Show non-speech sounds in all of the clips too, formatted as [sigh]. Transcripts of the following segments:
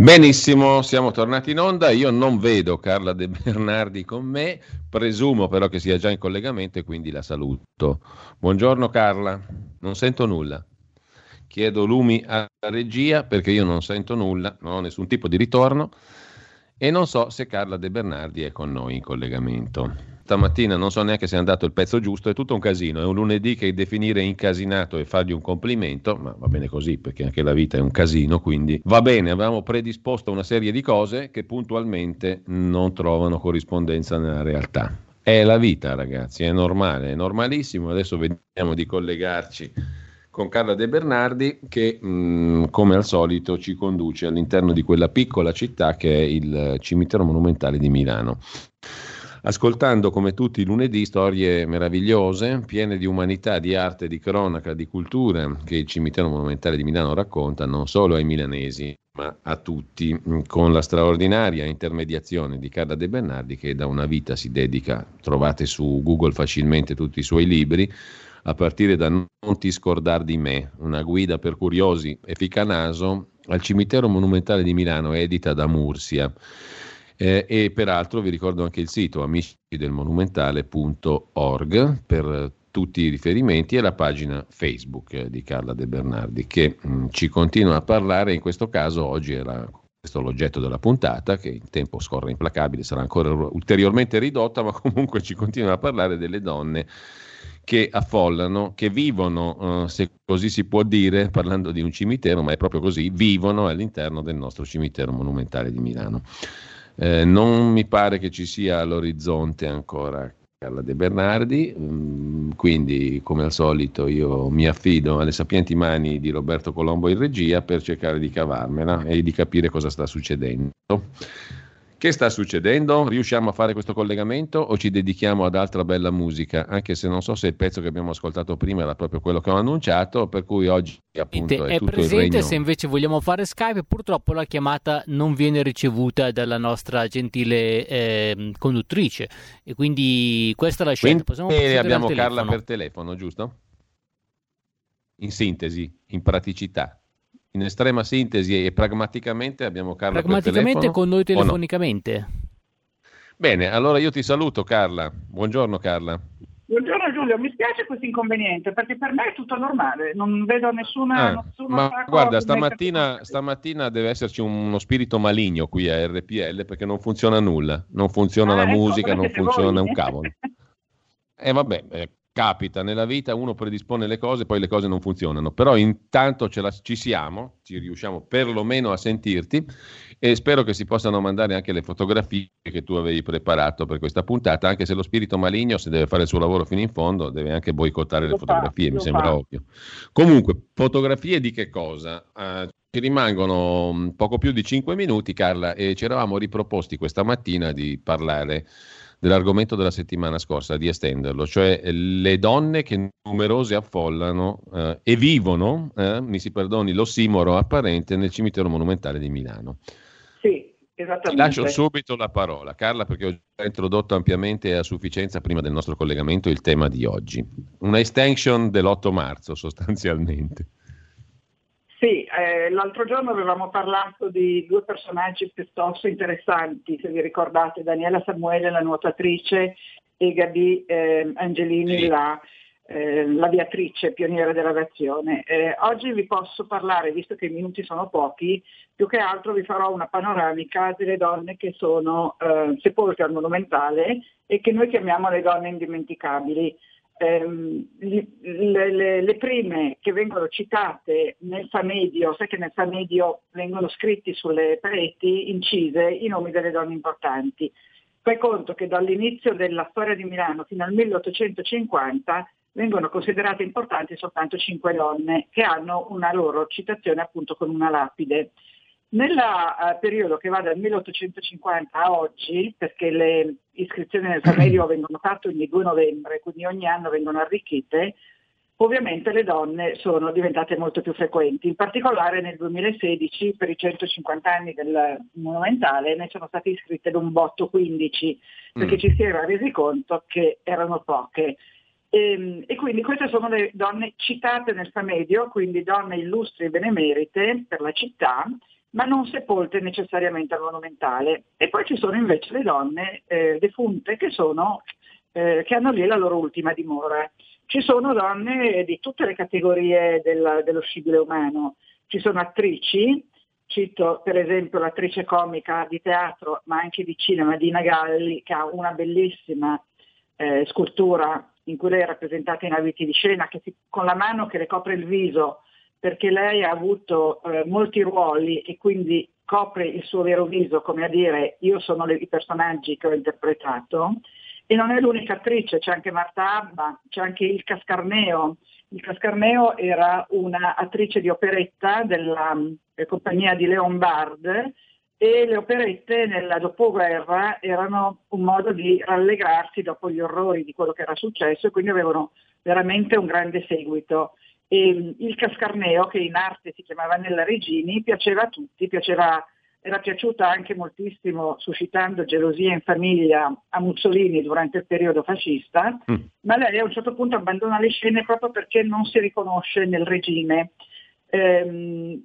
Benissimo, siamo tornati in onda. Io non vedo Carla De Bernardi con me, presumo però che sia già in collegamento e quindi la saluto. Buongiorno Carla, non sento nulla. Chiedo lumi alla regia perché io non sento nulla, non ho nessun tipo di ritorno e non so se Carla De Bernardi è con noi in collegamento stamattina non so neanche se è andato il pezzo giusto, è tutto un casino, è un lunedì che definire incasinato e fargli un complimento, ma va bene così perché anche la vita è un casino, quindi va bene, avevamo predisposto una serie di cose che puntualmente non trovano corrispondenza nella realtà. È la vita ragazzi, è normale, è normalissimo, adesso vediamo di collegarci con Carla De Bernardi che mh, come al solito ci conduce all'interno di quella piccola città che è il cimitero monumentale di Milano ascoltando come tutti i lunedì storie meravigliose, piene di umanità, di arte, di cronaca, di cultura che il cimitero monumentale di Milano racconta non solo ai milanesi, ma a tutti, con la straordinaria intermediazione di Carla De Bernardi che da una vita si dedica, trovate su Google facilmente tutti i suoi libri, a partire da Non ti scordar di me, una guida per curiosi e ficanaso al cimitero monumentale di Milano, edita da Mursia. Eh, e peraltro vi ricordo anche il sito amicidelmonumentale.org per tutti i riferimenti e la pagina Facebook di Carla De Bernardi che mh, mm, ci continua a parlare, in questo caso oggi era questo l'oggetto della puntata, che il tempo scorre implacabile, sarà ancora ulteriormente ridotta, ma [laughs] comunque ci continua a parlare delle donne che affollano, che vivono, uh, se così si può dire, parlando di un cimitero, ma è proprio così, vivono all'interno del nostro cimitero monumentale di Milano. Eh, non mi pare che ci sia all'orizzonte ancora Carla De Bernardi, mm, quindi come al solito io mi affido alle sapienti mani di Roberto Colombo in regia per cercare di cavarmela e di capire cosa sta succedendo. Che sta succedendo? Riusciamo a fare questo collegamento o ci dedichiamo ad altra bella musica? Anche se non so se il pezzo che abbiamo ascoltato prima era proprio quello che ho annunciato, per cui oggi appunto è, è tutto presente il regno... se invece vogliamo fare Skype, purtroppo la chiamata non viene ricevuta dalla nostra gentile eh, conduttrice e quindi questa è la scelta. Possiamo quindi abbiamo Carla per telefono, giusto? In sintesi, in praticità in estrema sintesi e pragmaticamente abbiamo Carla Pragmaticamente con noi telefonicamente. No? Bene, allora io ti saluto Carla. Buongiorno Carla. Buongiorno Giulio, mi spiace questo inconveniente perché per me è tutto normale, non vedo nessuna... Ah, ma guarda, stamattina, stamattina, deve esserci uno spirito maligno qui a RPL perché non funziona nulla, non funziona ah, la ecco, musica, non funziona voi. un cavolo. E [laughs] eh, vabbè, eh, capita nella vita, uno predispone le cose, poi le cose non funzionano, però intanto la, ci siamo, ci riusciamo perlomeno a sentirti e spero che si possano mandare anche le fotografie che tu avevi preparato per questa puntata, anche se lo spirito maligno, se deve fare il suo lavoro fino in fondo, deve anche boicottare le fotografie, fa, mi sembra fa. ovvio. Comunque, fotografie di che cosa? Uh, ci rimangono mm, poco più di 5 minuti, Carla, e ci eravamo riproposti questa mattina di parlare dell'argomento della settimana scorsa, di estenderlo, cioè le donne che numerose affollano eh, e vivono, eh, mi si perdoni l'ossimoro apparente, nel cimitero monumentale di Milano. Sì, esattamente. Ti lascio subito la parola, Carla, perché ho già introdotto ampiamente e a sufficienza prima del nostro collegamento il tema di oggi. Una extension dell'8 marzo sostanzialmente. Sì, eh, l'altro giorno avevamo parlato di due personaggi piuttosto interessanti, se vi ricordate, Daniela Samuele, la nuotatrice, e Gabi eh, Angelini, sì. la, eh, l'aviatrice pioniera dell'aviazione. Eh, oggi vi posso parlare, visto che i minuti sono pochi, più che altro vi farò una panoramica delle donne che sono eh, sepolte al monumentale e che noi chiamiamo le donne indimenticabili ehm, le, le, le, prime che vengono citate nel Famedio, sai che nel Famedio vengono scritti sulle pareti, incise, i nomi delle donne importanti. Fai conto che dall'inizio della storia di Milano fino al 1850 vengono considerate importanti soltanto cinque donne che hanno una loro citazione appunto con una lapide. Nel uh, periodo che va dal 1850 a oggi, perché le iscrizioni nel Famedio [clears throat] vengono fatte ogni 2 novembre, quindi ogni anno vengono arricchite, ovviamente le donne sono diventate molto più frequenti. In particolare nel 2016, per i 150 anni del Monumentale, ne sono state iscritte un botto 15, perché mm. ci si era resi conto che erano poche. E, ehm, e, quindi queste sono le donne citate nel Famedio, quindi donne illustri e benemerite per la città, ma non sepolte necessariamente al monumentale. E poi ci sono invece le donne eh, defunte che, sono, eh, che, hanno lì la loro ultima dimora. Ci sono donne di tutte le categorie del, dello scibile umano, ci sono attrici, cito per esempio l'attrice comica di teatro ma anche di cinema Dina Galli che ha una bellissima eh, scultura in cui lei è rappresentata in abiti di scena che si, con la mano che le copre il viso perché lei ha avuto eh, molti ruoli e quindi copre il suo vero viso, come a dire io sono le, i personaggi che ho interpretato. E non è l'unica attrice, c'è anche Marta Abba, c'è anche il Cascarneo. Il Cascarneo era un'attrice di operetta della eh, compagnia di Leon Bard e le operette nella dopoguerra erano un modo di rallegrarsi dopo gli orrori di quello che era successo e quindi avevano veramente un grande seguito. E il Cascarneo, che in arte si chiamava Nella Regini, piaceva a tutti, piaceva, era piaciuta anche moltissimo, suscitando gelosia in famiglia a Mussolini durante il periodo fascista, mm. ma lei a un certo punto abbandona le scene proprio perché non si riconosce nel regime. Ehm,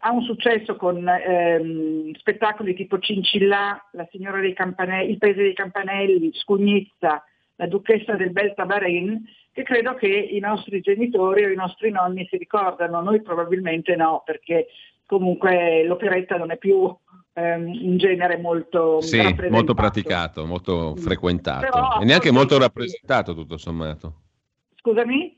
ha un successo con ehm, spettacoli tipo Cincillà, La signora dei Campanelli, Il paese dei Campanelli, Scugnizza, La duchessa del Bel Tabarin, che credo che i nostri genitori o i nostri nonni si ricordano, noi probabilmente no, perché comunque l'operetta non è più ehm, un genere molto, sì, molto praticato, molto frequentato Però, e neanche molto rappresentato tutto sommato. Scusami?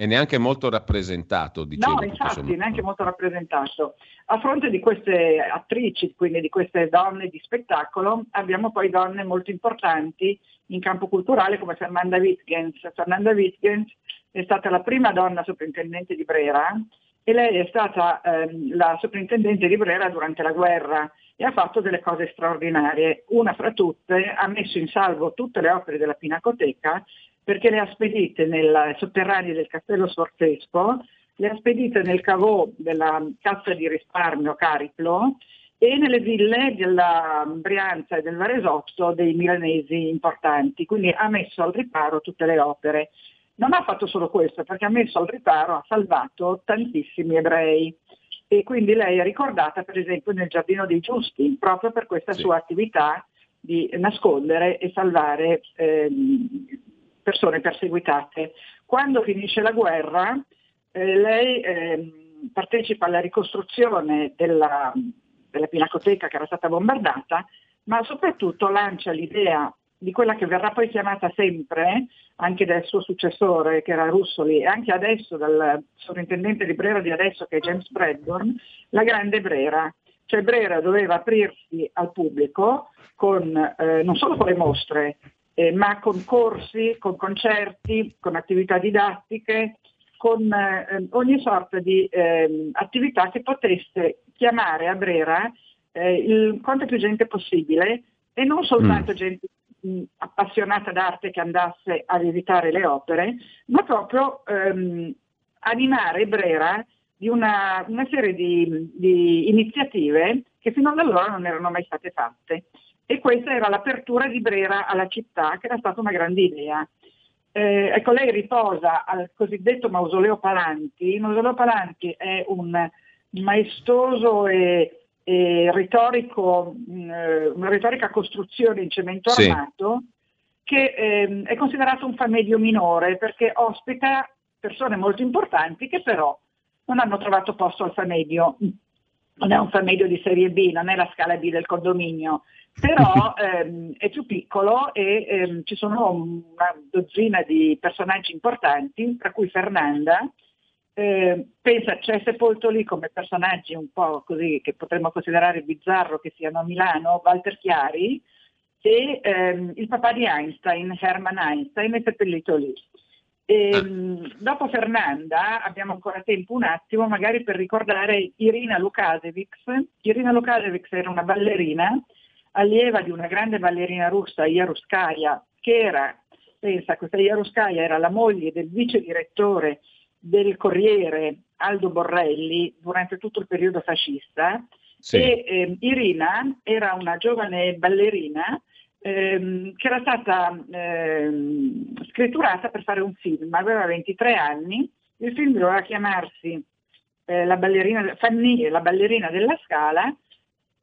E neanche molto rappresentato, dicevo. No, infatti, neanche molto rappresentato. A fronte di queste attrici, quindi di queste donne di spettacolo, abbiamo poi donne molto importanti in campo culturale come Fernanda Wittgens. Fernanda Wittgens è stata la prima donna soprintendente di Brera e lei è stata ehm, la soprintendente di Brera durante la guerra e ha fatto delle cose straordinarie. Una fra tutte ha messo in salvo tutte le opere della Pinacoteca perché le ha spedite nei sotterranei del castello Sforzesco, le ha spedite nel cavò della cassa di risparmio Cariplo e nelle ville della Brianza e del Varesotto dei milanesi importanti, quindi ha messo al riparo tutte le opere. Non ha fatto solo questo, perché ha messo al riparo, ha salvato tantissimi ebrei e quindi lei è ricordata per esempio nel Giardino dei Giusti, proprio per questa sì. sua attività di nascondere e salvare ehm, persone perseguitate. Quando finisce la guerra eh, lei eh, partecipa alla ricostruzione della, della Pinacoteca che era stata bombardata, ma soprattutto lancia l'idea di quella che verrà poi chiamata sempre, anche dal suo successore che era Russoli e anche adesso dal sovrintendente di Brera di adesso che è James Bradburn, la grande Brera. Cioè Brera doveva aprirsi al pubblico con, eh, non solo con le mostre, eh, ma con corsi, con concerti, con attività didattiche, con eh, ogni sorta di eh, attività che potesse chiamare a Brera eh, il quanto più gente possibile e non soltanto mm. gente mh, appassionata d'arte che andasse a visitare le opere, ma proprio ehm, animare Brera di una, una serie di, di iniziative che fino ad allora non erano mai state fatte e questa era l'apertura di Brera alla città, che era stata una grande idea. Eh, ecco, lei riposa al cosiddetto mausoleo Palanti. Il mausoleo Palanti è un maestoso e, e retorico, mh, mm, una retorica costruzione in cemento sì. armato che eh, è considerato un famedio minore perché ospita persone molto importanti che però non hanno trovato posto al famedio. Non è un famedio di serie B, non è la scala B del condominio, però [laughs] ehm, è più piccolo e ehm, ci sono una dozzina di personaggi importanti, tra cui Fernanda. Eh, pensa, c'è sepolto lì come personaggi un po' così che potremmo considerare bizzarro che siano a Milano, Walter Chiari e ehm, il papà di Einstein, Hermann Einstein, è seppellito lì. E, ah. Dopo Fernanda abbiamo ancora tempo un attimo magari per ricordare Irina Lukasevics. Irina Lukasevics era una ballerina allieva di una grande ballerina russa, Yaruskaya, che era, pensa, questa Yaruskaya era la moglie del vice direttore del Corriere Aldo Borrelli durante tutto il periodo fascista sì. e eh, Irina era una giovane ballerina ehm, che era stata ehm, scritturata per fare un film, aveva 23 anni, il film doveva chiamarsi eh, la ballerina, Fanny, la ballerina della Scala,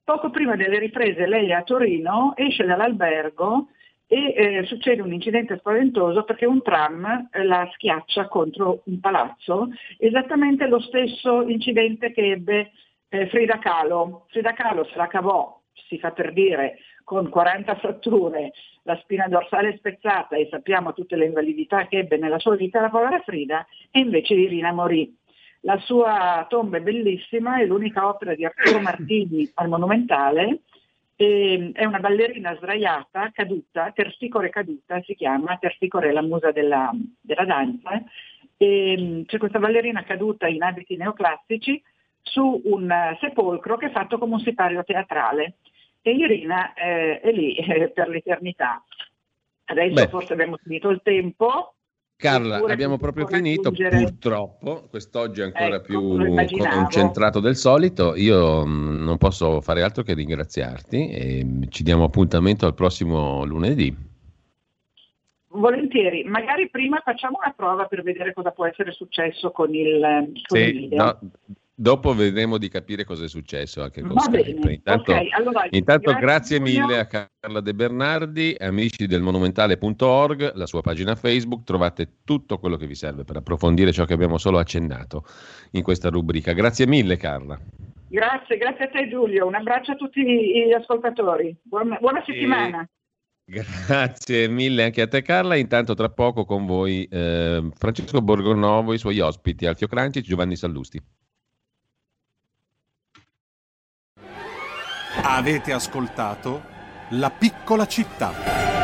poco prima delle riprese lei a Torino, esce dall'albergo e eh, succede un incidente spaventoso perché un tram eh, la schiaccia contro un palazzo, esattamente lo stesso incidente che ebbe eh, Frida Kahlo. Frida Kahlo se la cavò, si fa per dire, con 40 fratture, la spina dorsale spezzata e sappiamo tutte le invalidità che ebbe nella sua vita la povera Frida, e invece Irina morì. La sua tomba è bellissima, è l'unica opera di Arturo Martini al Monumentale, è una ballerina sdraiata, caduta, tersicore caduta, si chiama, tersicore è la musa della, della danza, e c'è questa ballerina caduta in abiti neoclassici su un sepolcro che è fatto come un sipario teatrale e Irina eh, è lì eh, per l'eternità. Adesso Beh. forse abbiamo finito il tempo. Carla, abbiamo proprio finito, aggiungere... purtroppo, quest'oggi è ancora ecco, più concentrato del solito. Io mh, mm, non posso fare altro che ringraziarti e ci diamo appuntamento al prossimo lunedì. Volentieri, magari prima facciamo una prova per vedere cosa può essere successo con il, con sì, il video. No, Dopo vedremo di capire cosa è successo anche con Va Skype. Bene. Intanto, okay, allora, intanto grazie, grazie mille a Carla De Bernardi, amici del monumentale.org, la sua pagina Facebook, trovate tutto quello che vi serve per approfondire ciò che abbiamo solo accennato in questa rubrica. Grazie mille Carla. Grazie, grazie a te Giulio, un abbraccio a tutti gli ascoltatori, buona, buona settimana. E... Grazie mille anche a te Carla, intanto tra poco con voi eh, Francesco Borgonovo, i suoi ospiti Alfio Cranci e Giovanni Sallusti. Avete ascoltato La piccola città.